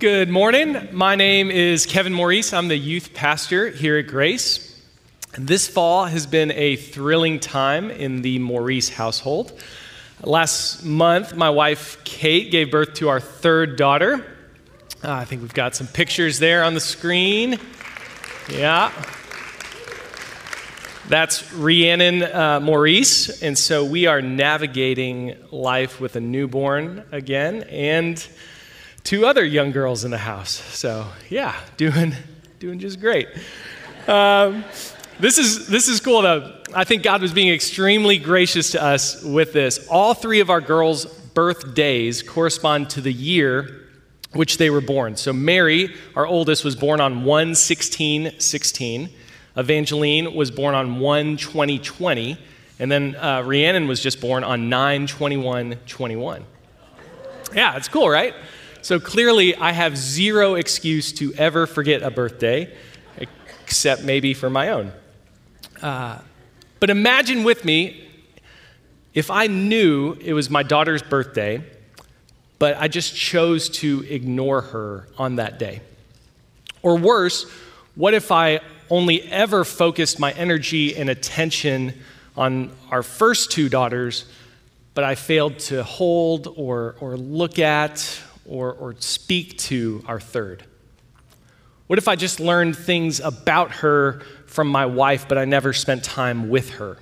Good morning. My name is Kevin Maurice. I'm the youth pastor here at Grace. This fall has been a thrilling time in the Maurice household. Last month, my wife Kate gave birth to our third daughter. Uh, I think we've got some pictures there on the screen. Yeah. That's Rhiannon uh, Maurice. And so we are navigating life with a newborn again and two other young girls in the house. So, yeah, doing, doing just great. Um, this is, this is cool, though. I think God was being extremely gracious to us with this. All three of our girls' birthdays correspond to the year which they were born. So, Mary, our oldest, was born on 1 16 16. Evangeline was born on 1 20 20. And then uh, Rhiannon was just born on 9 21 21. Yeah, it's cool, right? So clearly, I have zero excuse to ever forget a birthday, except maybe for my own. Uh, but imagine with me if I knew it was my daughter's birthday, but I just chose to ignore her on that day. Or worse, what if I only ever focused my energy and attention on our first two daughters, but I failed to hold or, or look at or, or speak to our third? What if I just learned things about her from my wife, but I never spent time with her?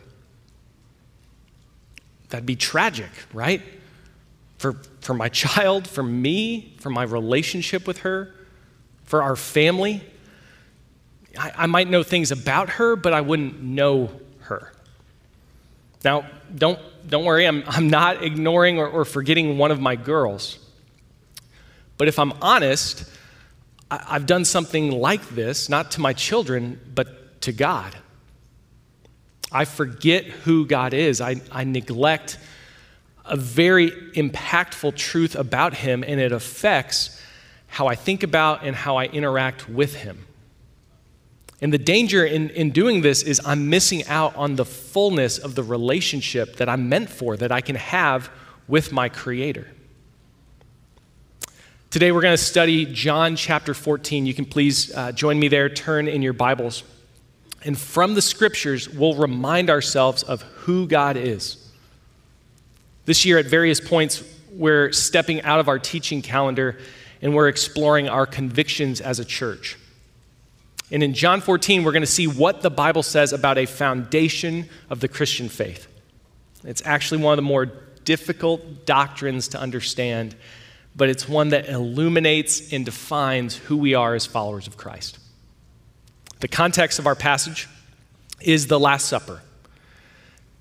That'd be tragic, right? For, for my child, for me, for my relationship with her, for our family. I, I might know things about her, but I wouldn't know her. Now, don't, don't worry, I'm, I'm not ignoring or, or forgetting one of my girls. But if I'm honest, I, have done something like this, not to my children, but to God. I forget who God is. I, I neglect a very impactful truth about Him, and it affects how I think about and how I interact with Him. And the danger in, in doing this is I'm missing out on the fullness of the relationship that I'm meant for, that I can have with my Creator. Today we're going to study John chapter 14. You can please uh, join me there, turn in your Bibles. And from the scriptures, we'll remind ourselves of who God is. This year, at various points, we're stepping out of our teaching calendar and we're exploring our convictions as a church. And in John 14, we're going to see what the Bible says about a foundation of the Christian faith. It's actually one of the more difficult doctrines to understand but it's one that illuminates and defines who we are as followers of Christ. The context of our passage is the Last Supper.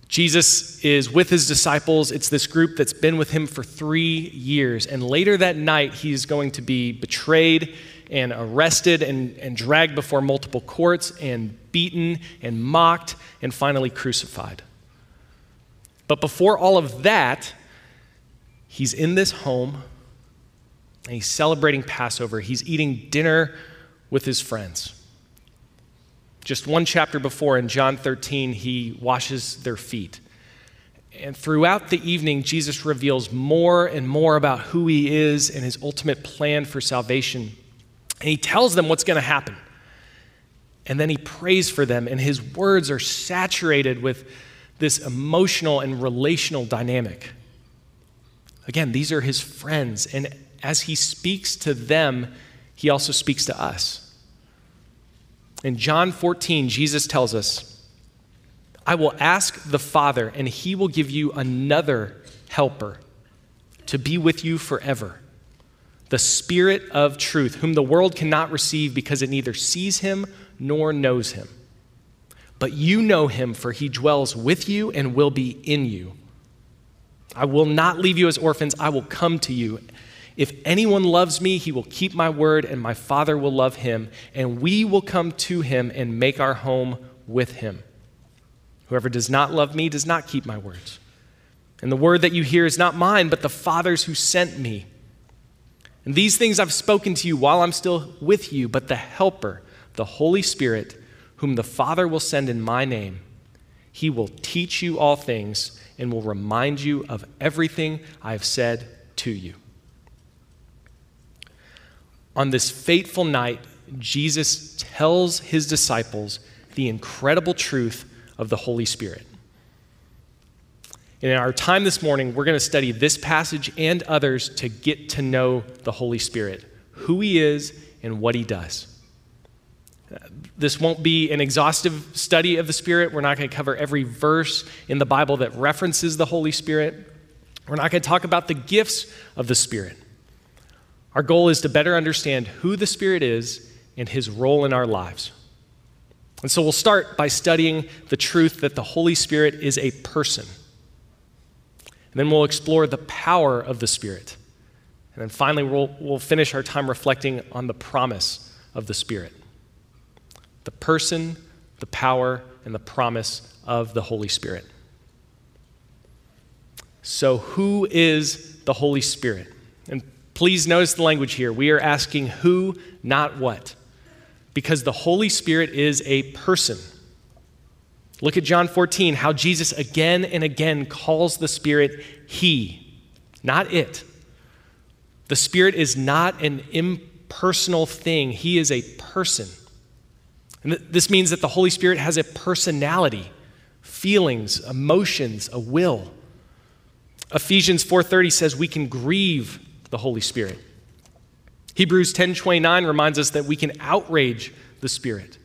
Jesus is with his disciples. It's this group that's been with him for three years. And later that night, he's going to be betrayed and arrested and, and dragged before multiple courts and beaten and mocked and finally crucified. But before all of that, he's in this home and he's celebrating Passover. He's eating dinner with his friends. Just one chapter before, in John 13, he washes their feet. And throughout the evening, Jesus reveals more and more about who he is and his ultimate plan for salvation. And he tells them what's going to happen. And then he prays for them, and his words are saturated with this emotional and relational dynamic. Again, these are his friends, and as he speaks to them, he also speaks to us. In John 14, Jesus tells us, I will ask the Father, and he will give you another helper to be with you forever. The Spirit of truth, whom the world cannot receive because it neither sees him nor knows him. But you know him, for he dwells with you and will be in you. I will not leave you as orphans, I will come to you. If anyone loves me, he will keep my word, and my Father will love him, and we will come to him and make our home with him. Whoever does not love me does not keep my words. And the word that you hear is not mine, but the Father's who sent me. And these things I've spoken to you while I'm still with you, but the Helper, the Holy Spirit, whom the Father will send in my name, he will teach you all things and will remind you of everything I have said to you. On this fateful night, Jesus tells his disciples the incredible truth of the Holy Spirit. And in our time this morning, we're going to study this passage and others to get to know the Holy Spirit, who he is and what he does. This won't be an exhaustive study of the Spirit. We're not going to cover every verse in the Bible that references the Holy Spirit. We're not going to talk about the gifts of the Spirit. Our goal is to better understand who the Spirit is and his role in our lives. And so we'll start by studying the truth that the Holy Spirit is a person. And then we'll explore the power of the Spirit. And then finally, we'll, we'll finish our time reflecting on the promise of the Spirit the person, the power, and the promise of the Holy Spirit. So, who is the Holy Spirit? And please notice the language here. We are asking who, not what because the Holy Spirit is a person. Look at John 14, how Jesus again and again calls the Spirit He, not it. The Spirit is not an impersonal thing, He is a person. And th- this means that the Holy Spirit has a personality, feelings, emotions, a will. Ephesians 4:30 says we can grieve the Holy Spirit. Hebrews 10:29 reminds us that we can outrage the Spirit.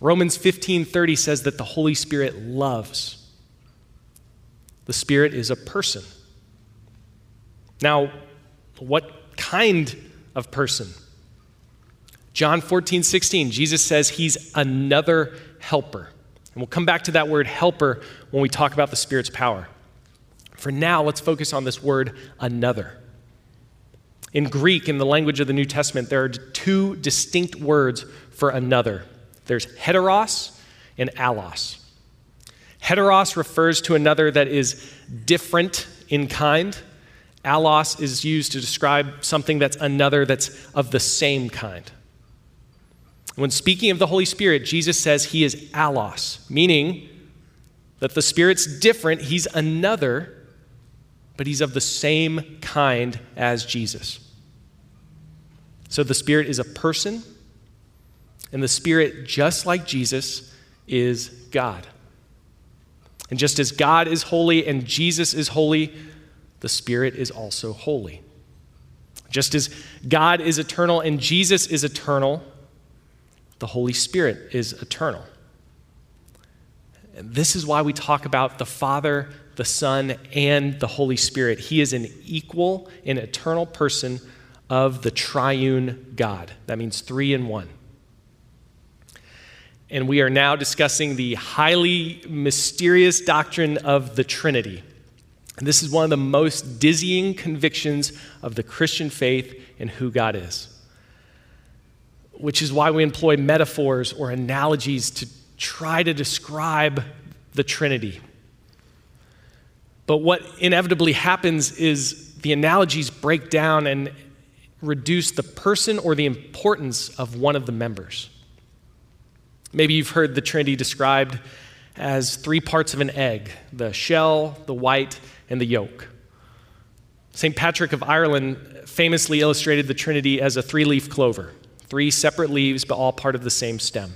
Romans 15:30 says that the Holy Spirit loves. The Spirit is a person. Now, what kind of person? John 14, 16, Jesus says he's another helper. And we'll come back to that word helper when we talk about the Spirit's power. For now, let's focus on this word another. In Greek, in the language of the New Testament, there are two distinct words for another there's heteros and allos. Heteros refers to another that is different in kind. Allos is used to describe something that's another that's of the same kind. When speaking of the Holy Spirit, Jesus says he is allos, meaning that the Spirit's different, he's another, but he's of the same kind as Jesus. So the Spirit is a person, and the Spirit, just like Jesus, is God. And just as God is holy and Jesus is holy, the Spirit is also holy. Just as God is eternal and Jesus is eternal, the Holy Spirit is eternal. And this is why we talk about the Father, the Son, and the Holy Spirit. He is an equal and eternal person of the triune God. That means three in one. And we are now discussing the highly mysterious doctrine of the Trinity. And this is one of the most dizzying convictions of the Christian faith and who God is. Which is why we employ metaphors or analogies to try to describe the Trinity. But what inevitably happens is the analogies break down and reduce the person or the importance of one of the members. Maybe you've heard the Trinity described as three parts of an egg the shell, the white, and the yolk. St. Patrick of Ireland famously illustrated the Trinity as a three leaf clover, three separate leaves, but all part of the same stem.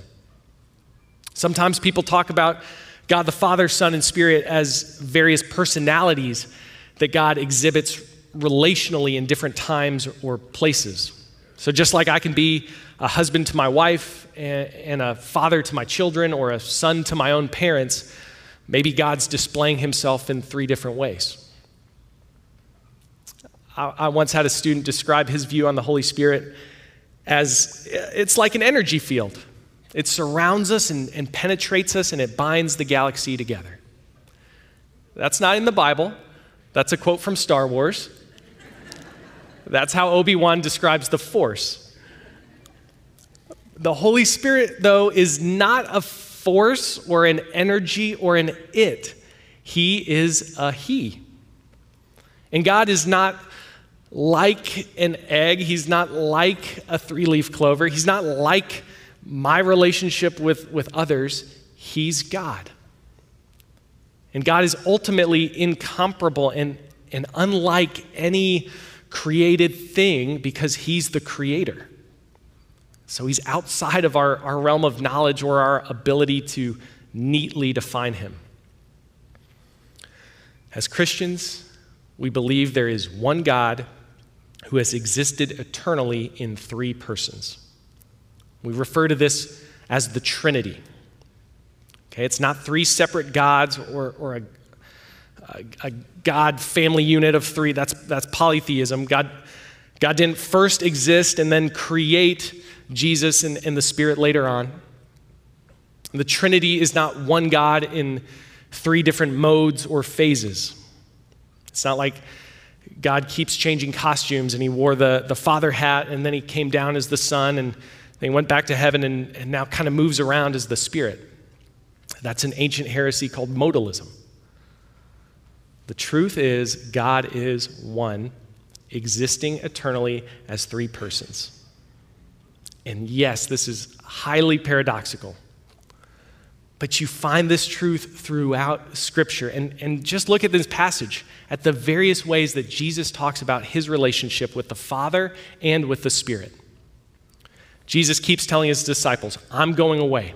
Sometimes people talk about God the Father, Son, and Spirit as various personalities that God exhibits relationally in different times or places. So, just like I can be a husband to my wife and, a father to my children or a son to my own parents, maybe God's displaying himself in three different ways. I, once had a student describe his view on the Holy Spirit as it's like an energy field. It surrounds us and, and penetrates us and it binds the galaxy together. That's not in the Bible. That's a quote from Star Wars. That's how Obi Wan describes the Force. The Holy Spirit, though, is not a force or an energy or an it, He is a He. And God is not like an egg, He's not like a three leaf clover, He's not like my relationship with, with others. He's God. And God is ultimately incomparable and, and unlike any created thing because he's the creator. So he's outside of our, our realm of knowledge or our ability to neatly define him. As Christians, we believe there is one God who has existed eternally in three persons. We refer to this as the Trinity. Okay, it's not three separate gods or, or a, a, a God family unit of three. That's, that's polytheism. God, God didn't first exist and then create Jesus and, and the Spirit later on. The Trinity is not one God in three different modes or phases. It's not like God keeps changing costumes and he wore the, the father hat and then he came down as the son and then he went back to heaven and, and now kind of moves around as the spirit. That's an ancient heresy called modalism. The truth is, God is one, existing eternally as three persons. And yes, this is highly paradoxical. But you find this truth throughout Scripture. And, and just look at this passage, at the various ways that Jesus talks about his relationship with the Father and with the Spirit. Jesus keeps telling his disciples, I'm going away.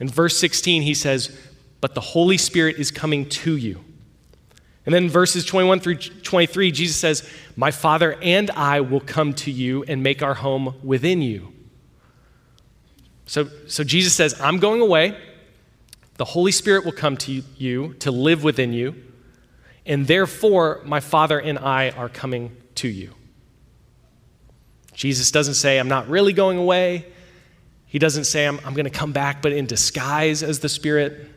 In verse 16, he says, But the Holy Spirit is coming to you. And then verses 21 through 23, Jesus says, My Father and I will come to you and make our home within you. So, so Jesus says, I'm going away. The Holy Spirit will come to you to live within you. And therefore, my Father and I are coming to you. Jesus doesn't say, I'm not really going away. He doesn't say, I'm, I'm going to come back, but in disguise as the Spirit.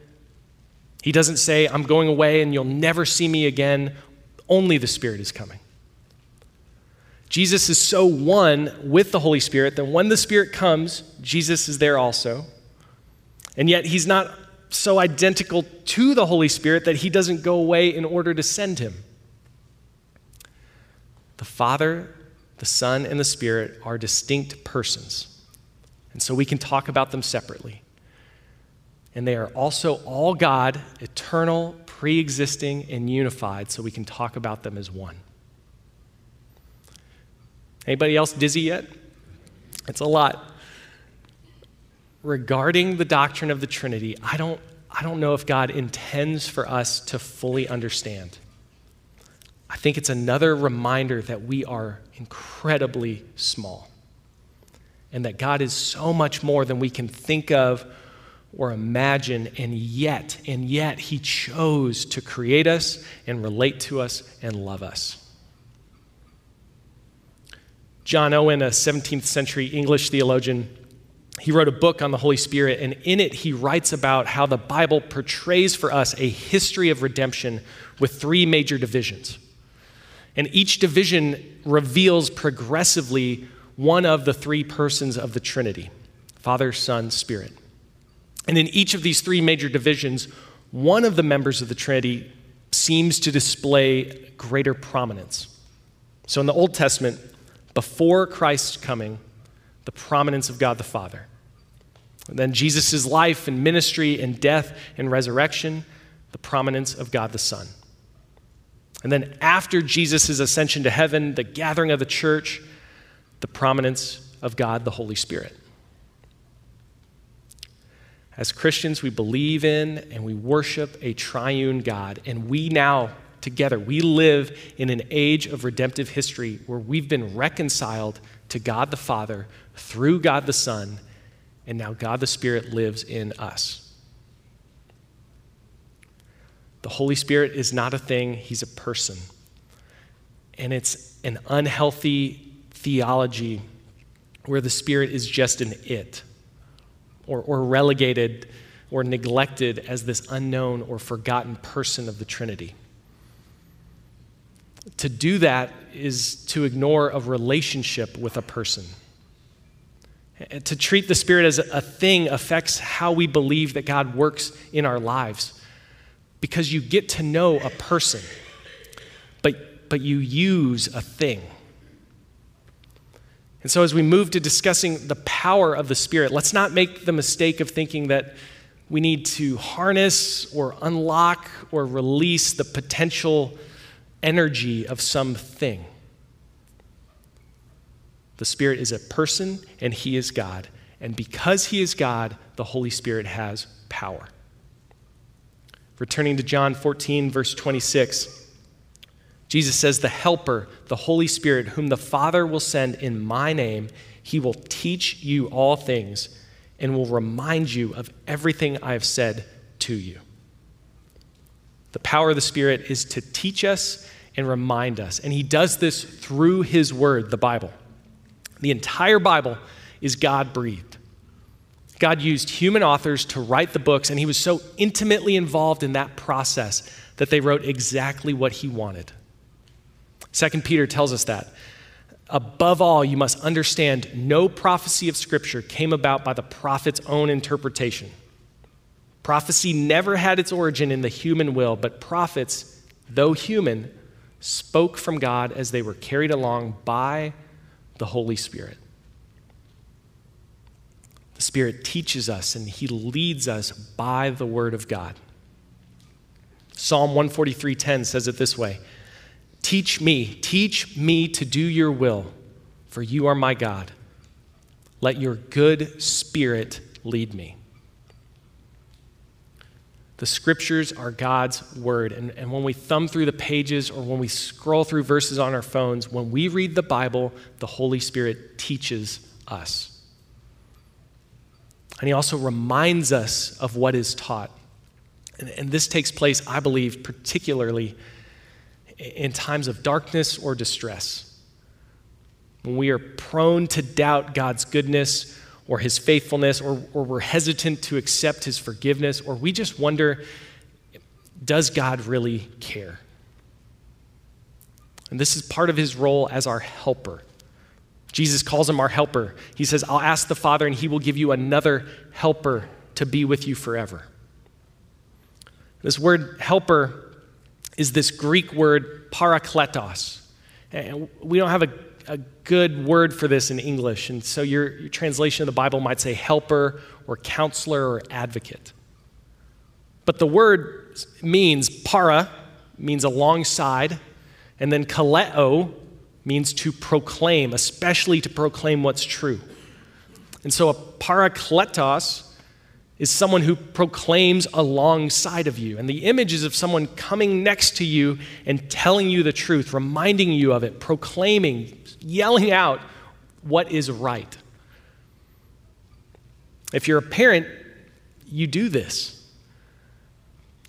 He doesn't say, I'm going away and you'll never see me again. Only the Spirit is coming. Jesus is so one with the Holy Spirit that when the Spirit comes, Jesus is there also. And yet, he's not so identical to the Holy Spirit that he doesn't go away in order to send him. The Father, the Son, and the Spirit are distinct persons. And so we can talk about them separately. And they are also all God, eternal, pre existing, and unified, so we can talk about them as one. Anybody else dizzy yet? It's a lot. Regarding the doctrine of the Trinity, I don't, I don't know if God intends for us to fully understand. I think it's another reminder that we are incredibly small and that God is so much more than we can think of or imagine, and yet, and yet, He chose to create us and relate to us and love us. John Owen, a 17th century English theologian, he wrote a book on the Holy Spirit, and in it he writes about how the Bible portrays for us a history of redemption with three major divisions. And each division reveals progressively one of the three persons of the Trinity Father, Son, Spirit. And in each of these three major divisions, one of the members of the Trinity seems to display greater prominence. So in the Old Testament, before Christ's coming, the prominence of God the Father. And then Jesus' life and ministry and death and resurrection, the prominence of God the Son. And then after Jesus' ascension to heaven, the gathering of the church, the prominence of God the Holy Spirit. As Christians, we believe in and we worship a triune God, and we now, together, we live in an age of redemptive history where we've been reconciled to God the Father through God the Son, and now God the Spirit lives in us. The Holy Spirit is not a thing, He's a person. And it's an unhealthy theology where the Spirit is just an it or, or relegated or neglected as this unknown or forgotten person of the Trinity. To do that is to ignore a relationship with a person. To treat the Spirit as a thing affects how we believe that God works in our lives because you get to know a person, but, but you use a thing. And so, as we move to discussing the power of the Spirit, let's not make the mistake of thinking that we need to harness or unlock or release the potential energy of something. The Spirit is a person and He is God. And because He is God, the Holy Spirit has power. Returning to John 14, verse 26, Jesus says, The Helper, the Holy Spirit, whom the Father will send in my name, he will teach you all things and will remind you of everything I have said to you. The power of the Spirit is to teach us and remind us. And he does this through his word, the Bible. The entire Bible is God breathed. God used human authors to write the books, and he was so intimately involved in that process that they wrote exactly what he wanted. Second Peter tells us that. Above all, you must understand no prophecy of Scripture came about by the prophet's own interpretation. Prophecy never had its origin in the human will, but prophets, though human, spoke from God as they were carried along by the Holy Spirit. The Spirit teaches us and He leads us by the Word of God. Psalm 143:10 says it this way Teach me, teach me to do your will, for you are my God. Let your good spirit lead me. The scriptures are God's word. And, and when we thumb through the pages or when we scroll through verses on our phones, when we read the Bible, the Holy Spirit teaches us. And He also reminds us of what is taught. And, and this takes place, I believe, particularly in times of darkness or distress. When we are prone to doubt God's goodness or his faithfulness, or, or we're hesitant to accept his forgiveness, or we just wonder, does God really care? And this is part of his role as our helper. Jesus calls him our helper. He says, I'll ask the Father, and he will give you another helper to be with you forever. This word helper is this Greek word parakletos. And we don't have a, a good word for this in English, and so your, your translation of the Bible might say helper or counselor or advocate. But the word means para, means alongside, and then kaleo means to proclaim, especially to proclaim what's true. And so a parakletos is someone who proclaims alongside of you. And the image is of someone coming next to you and telling you the truth, reminding you of it, proclaiming, yelling out what is right. If you're a parent, you do this.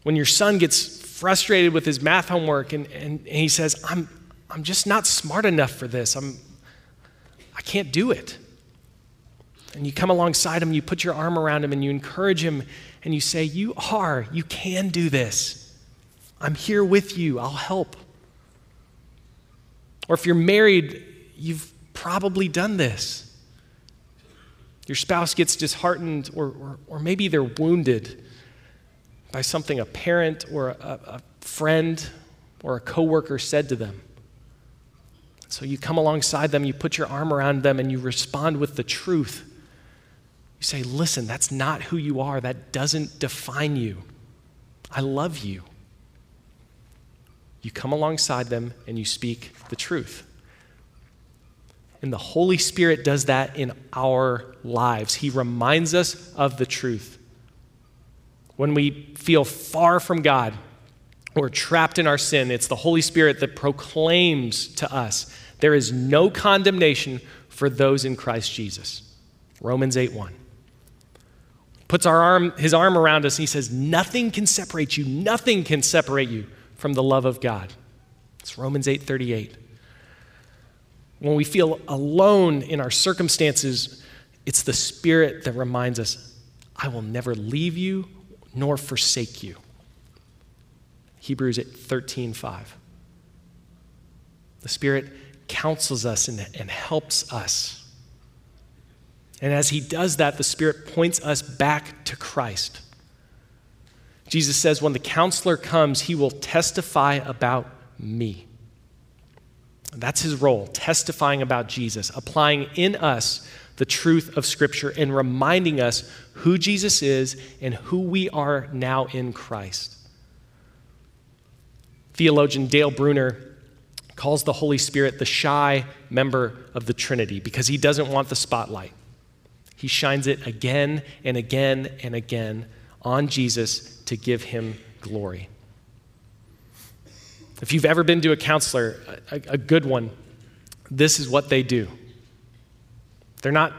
When your son gets frustrated with his math homework and, and, and he says, I'm, I'm just not smart enough for this, I'm, I can't do it. And you come alongside him, you put your arm around him, and you encourage him, and you say, You are, you can do this. I'm here with you, I'll help. Or if you're married, you've probably done this. Your spouse gets disheartened, or, or, or maybe they're wounded by something a parent or a, a friend or a coworker said to them. So you come alongside them, you put your arm around them, and you respond with the truth. You say, listen, that's not who you are. That doesn't define you. I love you. You come alongside them and you speak the truth. And the Holy Spirit does that in our lives. He reminds us of the truth. When we feel far from God or trapped in our sin, it's the Holy Spirit that proclaims to us there is no condemnation for those in Christ Jesus. Romans 8 1 puts our arm, his arm around us, and he says, Nothing can separate you. Nothing can separate you from the love of God. It's Romans 8 38. When we feel alone in our circumstances, it's the Spirit that reminds us, I will never leave you nor forsake you. Hebrews 13 5. The Spirit counsels us and, and helps us and as he does that, the Spirit points us back to Christ. Jesus says, When the counselor comes, he will testify about me. That's his role, testifying about Jesus, applying in us the truth of Scripture and reminding us who Jesus is and who we are now in Christ. Theologian Dale Bruner calls the Holy Spirit the shy member of the Trinity because he doesn't want the spotlight. He shines it again and again and again on Jesus to give him glory. If you've ever been to a counselor, a, a good one, this is what they do. They're not,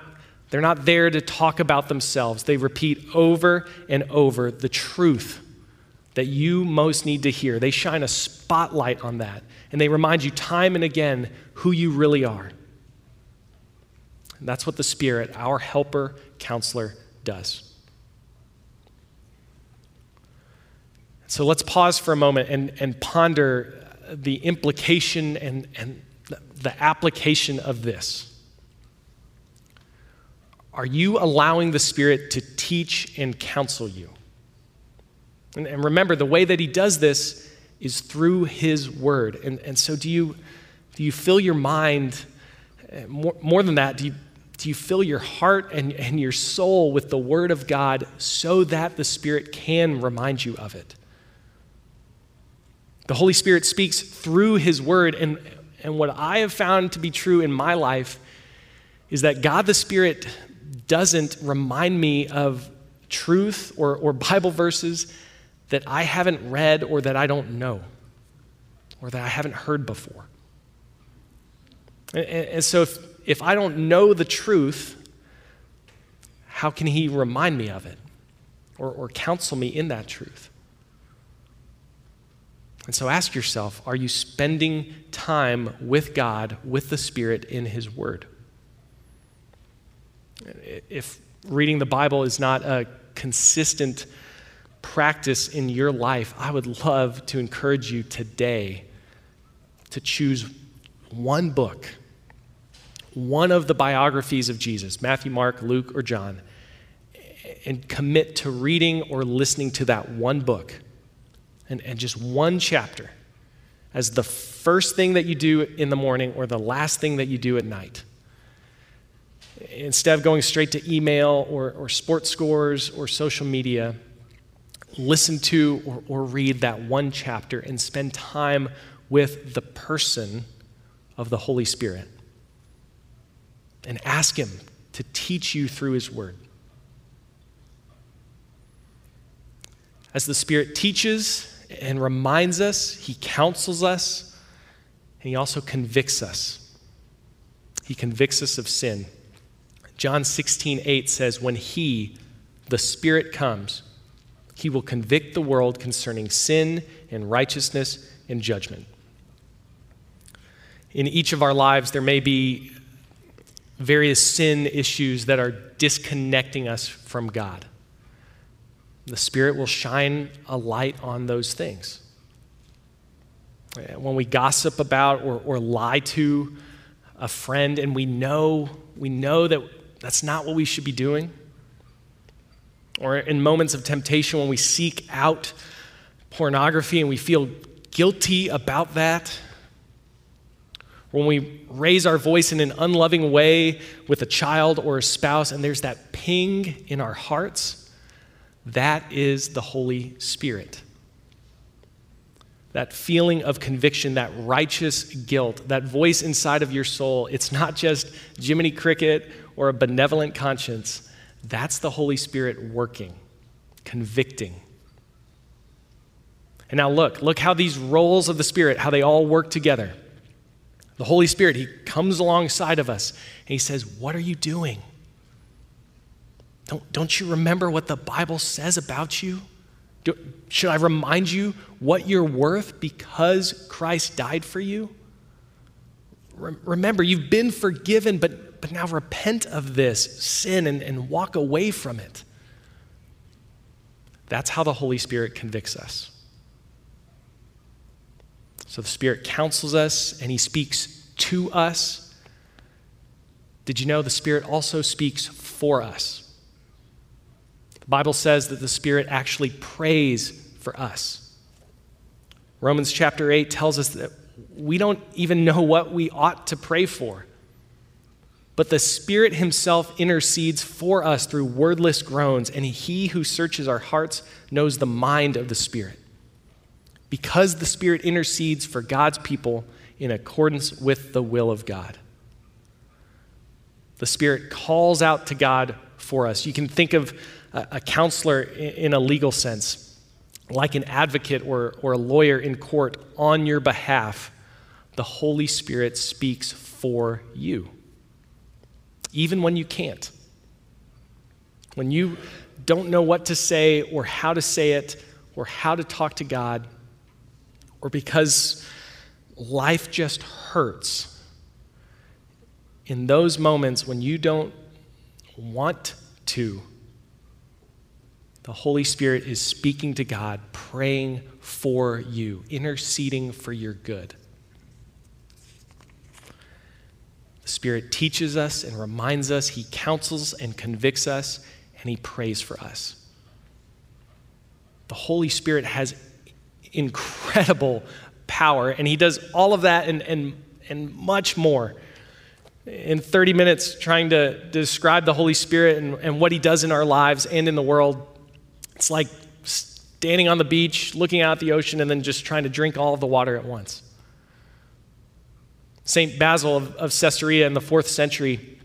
they're not there to talk about themselves. They repeat over and over the truth that you most need to hear. They shine a spotlight on that, and they remind you time and again who you really are. And that's what the Spirit, our helper, counselor, does. So let's pause for a moment and, and ponder the implication and, and the application of this. Are you allowing the Spirit to teach and counsel you? And, and remember, the way that He does this is through His Word. And, and so, do you, do you fill your mind, eh, more, more than that, do you, do you fill your heart and, and your soul with the Word of God so that the Spirit can remind you of it? The Holy Spirit speaks through His Word. And, and what I have found to be true in my life is that God the Spirit doesn't remind me of truth or, or Bible verses that I haven't read or that I don't know or that I haven't heard before. And, and so if, if I don't know the truth, how can He remind me of it or, or counsel me in that truth? And so ask yourself are you spending time with God, with the Spirit in His Word? If reading the Bible is not a consistent practice in your life, I would love to encourage you today to choose one book, one of the biographies of Jesus Matthew, Mark, Luke, or John and commit to reading or listening to that one book and, and just one chapter as the first thing that you do in the morning or the last thing that you do at night. Instead of going straight to email or, or sports scores or social media, listen to or, or read that one chapter and spend time with the person of the Holy Spirit. And ask Him to teach you through His Word. As the Spirit teaches and reminds us, He counsels us, and He also convicts us. He convicts us of sin. John 16, 8 says, When He, the Spirit, comes, He will convict the world concerning sin and righteousness and judgment. In each of our lives, there may be various sin issues that are disconnecting us from God. The Spirit will shine a light on those things. When we gossip about or, or lie to a friend and we know, we know that that's not what we should be doing, or in moments of temptation when we seek out pornography and we feel guilty about that, when we raise our voice in an unloving way with a child or a spouse and there's that ping in our hearts, that is the Holy Spirit. That feeling of conviction, that righteous guilt, that voice inside of your soul, it's not just Jiminy Cricket or a benevolent conscience. That's the Holy Spirit working, convicting. And now look, look how these roles of the Spirit, how they all work together. The Holy Spirit, He comes alongside of us and He says, What are you doing? Don't, don't you remember what the Bible says about you? Do, should I remind you what you're worth because Christ died for you? Re- remember, you've been forgiven, but, but now repent of this sin and, and walk away from it. That's how the Holy Spirit convicts us. So the Spirit counsels us and He speaks to us. Did you know the Spirit also speaks for us? The Bible says that the Spirit actually prays for us. Romans chapter 8 tells us that we don't even know what we ought to pray for. But the Spirit Himself intercedes for us through wordless groans, and He who searches our hearts knows the mind of the Spirit. Because the Spirit intercedes for God's people, in accordance with the will of God. The Spirit calls out to God for us. You can think of a, counselor in a legal sense, like an advocate or, or a lawyer in court on your behalf. The Holy Spirit speaks for you, even when you can't. When you don't know what to say or how to say it or how to talk to God, or because life just hurts, in those moments when you don't want to, the Holy Spirit is speaking to God, praying for you, interceding for your good. The Spirit teaches us and reminds us, He counsels and convicts us, and He prays for us. The Holy Spirit has incredible power, and He does all of that and, and, and much more. In 30 minutes, trying to describe the Holy Spirit and, and what He does in our lives and in the world, it's like standing on the beach, looking out at the ocean, and then just trying to drink all of the water at once. St. Basil of, of Caesarea in the fourth century,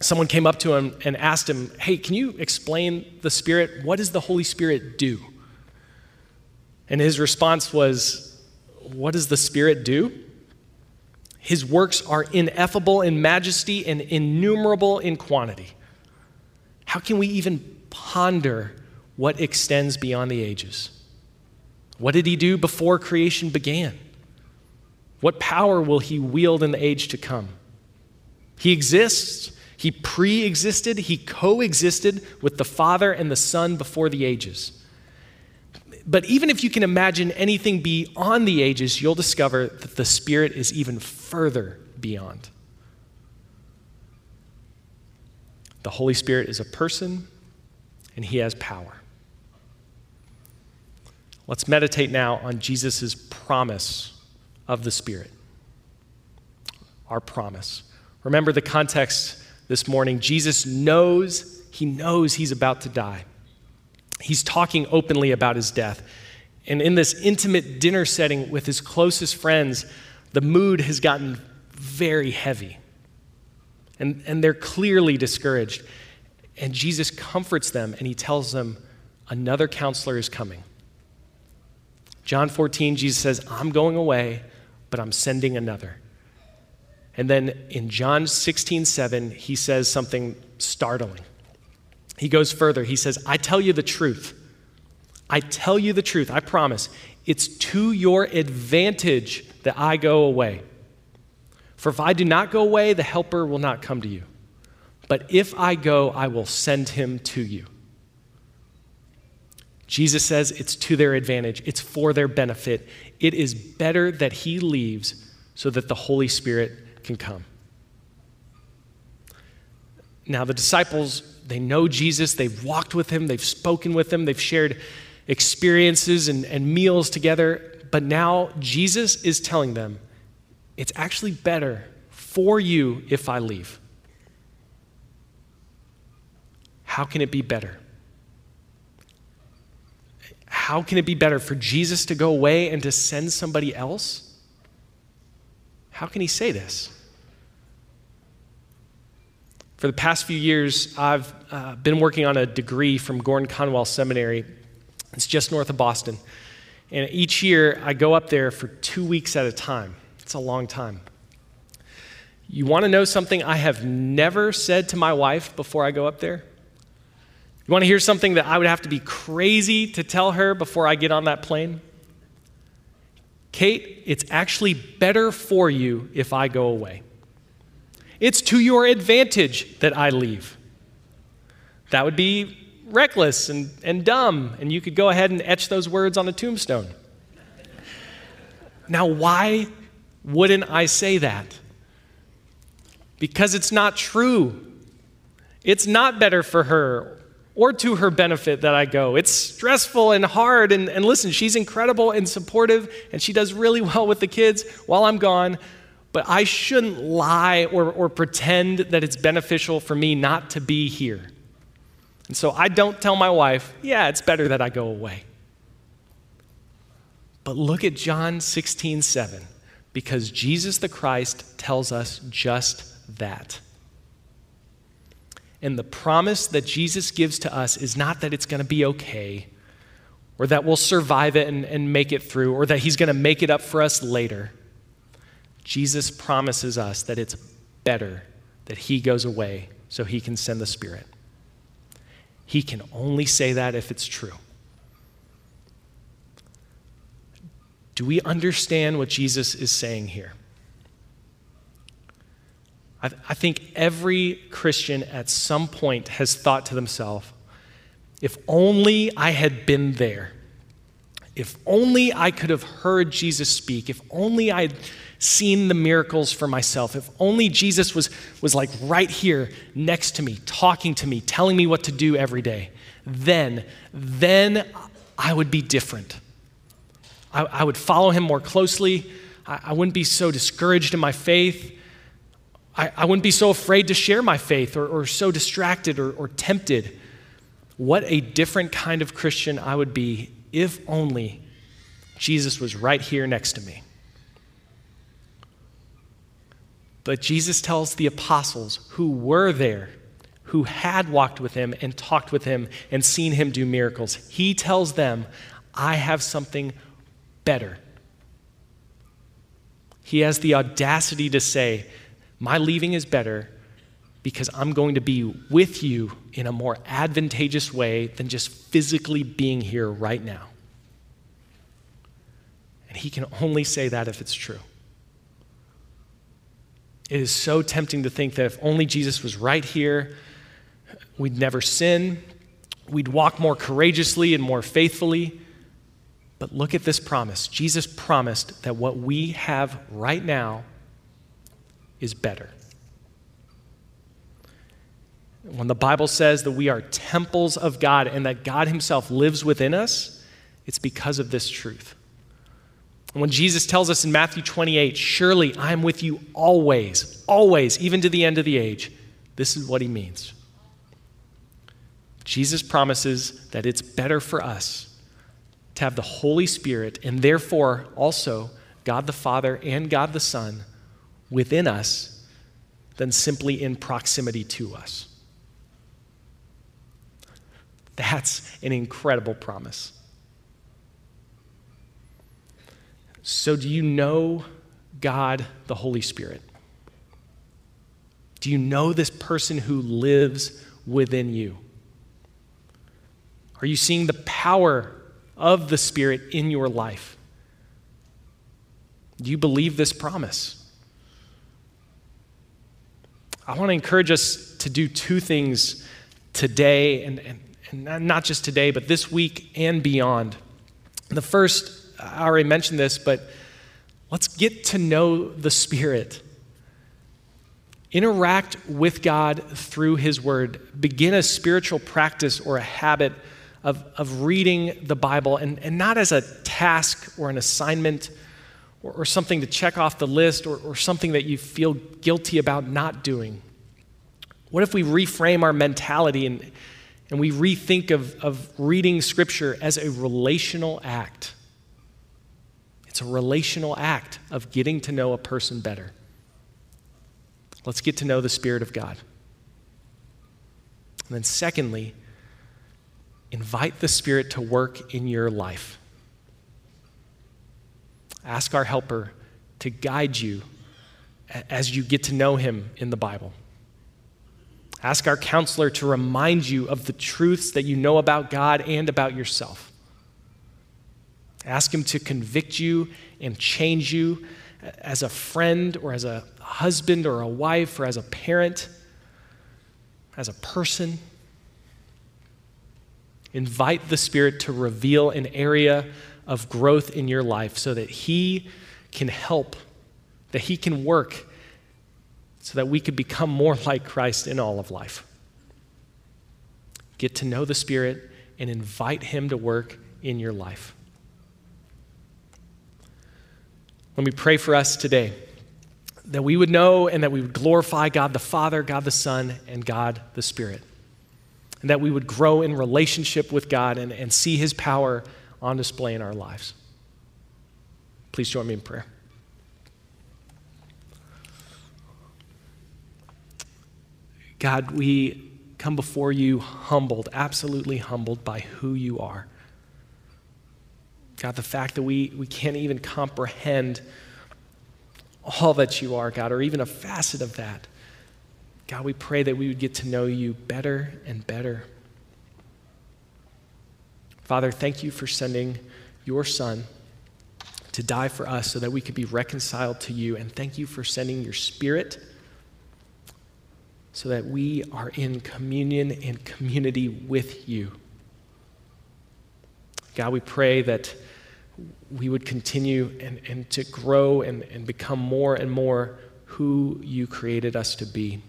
someone came up to him and asked him, Hey, can you explain the Spirit? What does the Holy Spirit do? And his response was, What does the Spirit do? His works are ineffable in majesty and innumerable in quantity. How can we even ponder what extends beyond the ages? What did he do before creation began? What power will he wield in the age to come? He exists. He pre existed. He coexisted with the Father and the Son before the ages. But even if you can imagine anything beyond the ages, you'll discover that the Spirit is even further beyond. The Holy Spirit is a person, and he has power. Let's meditate now on Jesus' promise of the Spirit. Our promise. Remember the context this morning. Jesus knows, he knows he's about to die. He's talking openly about his death. And in this intimate dinner setting with his closest friends, the mood has gotten very heavy. And, and they're clearly discouraged. And Jesus comforts them and he tells them, Another counselor is coming. John 14, Jesus says, I'm going away, but I'm sending another. And then in John 16, 7, he says something startling. He goes further. He says, I tell you the truth. I tell you the truth. I promise. It's to your advantage that I go away. For if I do not go away, the Helper will not come to you. But if I go, I will send him to you. Jesus says it's to their advantage, it's for their benefit. It is better that he leaves so that the Holy Spirit can come. Now, the disciples, they know Jesus, they've walked with him, they've spoken with him, they've shared experiences and, and meals together. But now Jesus is telling them, it's actually better for you if I leave. How can it be better? How can it be better for Jesus to go away and to send somebody else? How can he say this? For the past few years, I've uh, been working on a degree from Gordon Conwell Seminary. It's just north of Boston. And each year, I go up there for two weeks at a time. It's a long time. You want to know something I have never said to my wife before I go up there? You want to hear something that I would have to be crazy to tell her before I get on that plane? Kate, it's actually better for you if I go away. It's to your advantage that I leave. That would be reckless and, and dumb, and you could go ahead and etch those words on a tombstone. Now, why wouldn't I say that? Because it's not true. It's not better for her or to her benefit that I go. It's stressful and hard. And, and listen, she's incredible and supportive, and she does really well with the kids while I'm gone. But I shouldn't lie or, or pretend that it's beneficial for me not to be here. And so I don't tell my wife, yeah, it's better that I go away. But look at John 16, 7. Because Jesus the Christ tells us just that. And the promise that Jesus gives to us is not that it's going to be okay, or that we'll survive it and, and make it through, or that he's going to make it up for us later. Jesus promises us that it's better that he goes away so he can send the Spirit. He can only say that if it's true. Do we understand what Jesus is saying here? I, think every Christian at some point has thought to themselves, if only I had been there. If only I could have heard Jesus speak. If only I had seen the miracles for myself. If only Jesus was, was like right here next to me, talking to me, telling me what to do every day. Then, then I would be different. I, I would follow him more closely. I, I wouldn't be so discouraged in my faith. I, I wouldn't be so afraid to share my faith or, or so distracted or, or tempted. What a different kind of Christian I would be if only Jesus was right here next to me. But Jesus tells the apostles who were there, who had walked with him and talked with him and seen him do miracles, he tells them, I have something better. He has the audacity to say, My leaving is better because I'm going to be with you in a more advantageous way than just physically being here right now. And he can only say that if it's true. It is so tempting to think that if only Jesus was right here, we'd never sin, we'd walk more courageously and more faithfully. But look at this promise. Jesus promised that what we have right now is better. When the Bible says that we are temples of God and that God Himself lives within us, it's because of this truth. When Jesus tells us in Matthew 28, Surely I am with you always, always, even to the end of the age, this is what He means. Jesus promises that it's better for us to have the Holy Spirit and therefore also God the Father and God the Son within us than simply in proximity to us. That's an incredible promise. So, do you know God the Holy Spirit? Do you know this person who lives within you? Are you seeing the power of the Spirit in your life? Do you believe this promise? I want to encourage us to do two things today, and, and, and not just today, but this week and beyond. The first, I already mentioned this, but let's get to know the Spirit. Interact with God through His Word. Begin a spiritual practice or a habit of, of reading the Bible, and, and not as a task or an assignment or, or something to check off the list or, or something that you feel guilty about not doing. What if we reframe our mentality and, and we rethink of, of reading Scripture as a relational act? It's a relational act of getting to know a person better. Let's get to know the Spirit of God. And then, secondly, Invite the Spirit to work in your life. Ask our helper to guide you as you get to know him in the Bible. Ask our counselor to remind you of the truths that you know about God and about yourself. Ask him to convict you and change you as a friend or as a husband or a wife or as a parent, as a person. Invite the Spirit to reveal an area of growth in your life so that He can help, that He can work, so that we could become more like Christ in all of life. Get to know the Spirit and invite Him to work in your life. Let me pray for us today that we would know and that we would glorify God the Father, God the Son, and God the Spirit and that we would grow in relationship with God and, and see His power on display in our lives. Please join me in prayer. God, we come before you humbled, absolutely humbled by who you are. God, the fact that we, we can't even comprehend all that you are, God, or even a facet of that. God, we pray that we would get to know you better and better. Father, thank you for sending your Son to die for us so that we could be reconciled to you. And thank you for sending your Spirit so that we are in communion and community with you. God, we pray that we would continue and, and to grow and, and become more and more who you created us to be.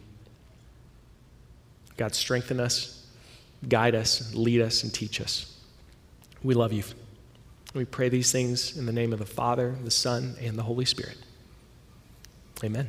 God, strengthen us, guide us, lead us, and teach us. We love you. We pray these things in the name of the Father, the Son, and the Holy Spirit. Amen.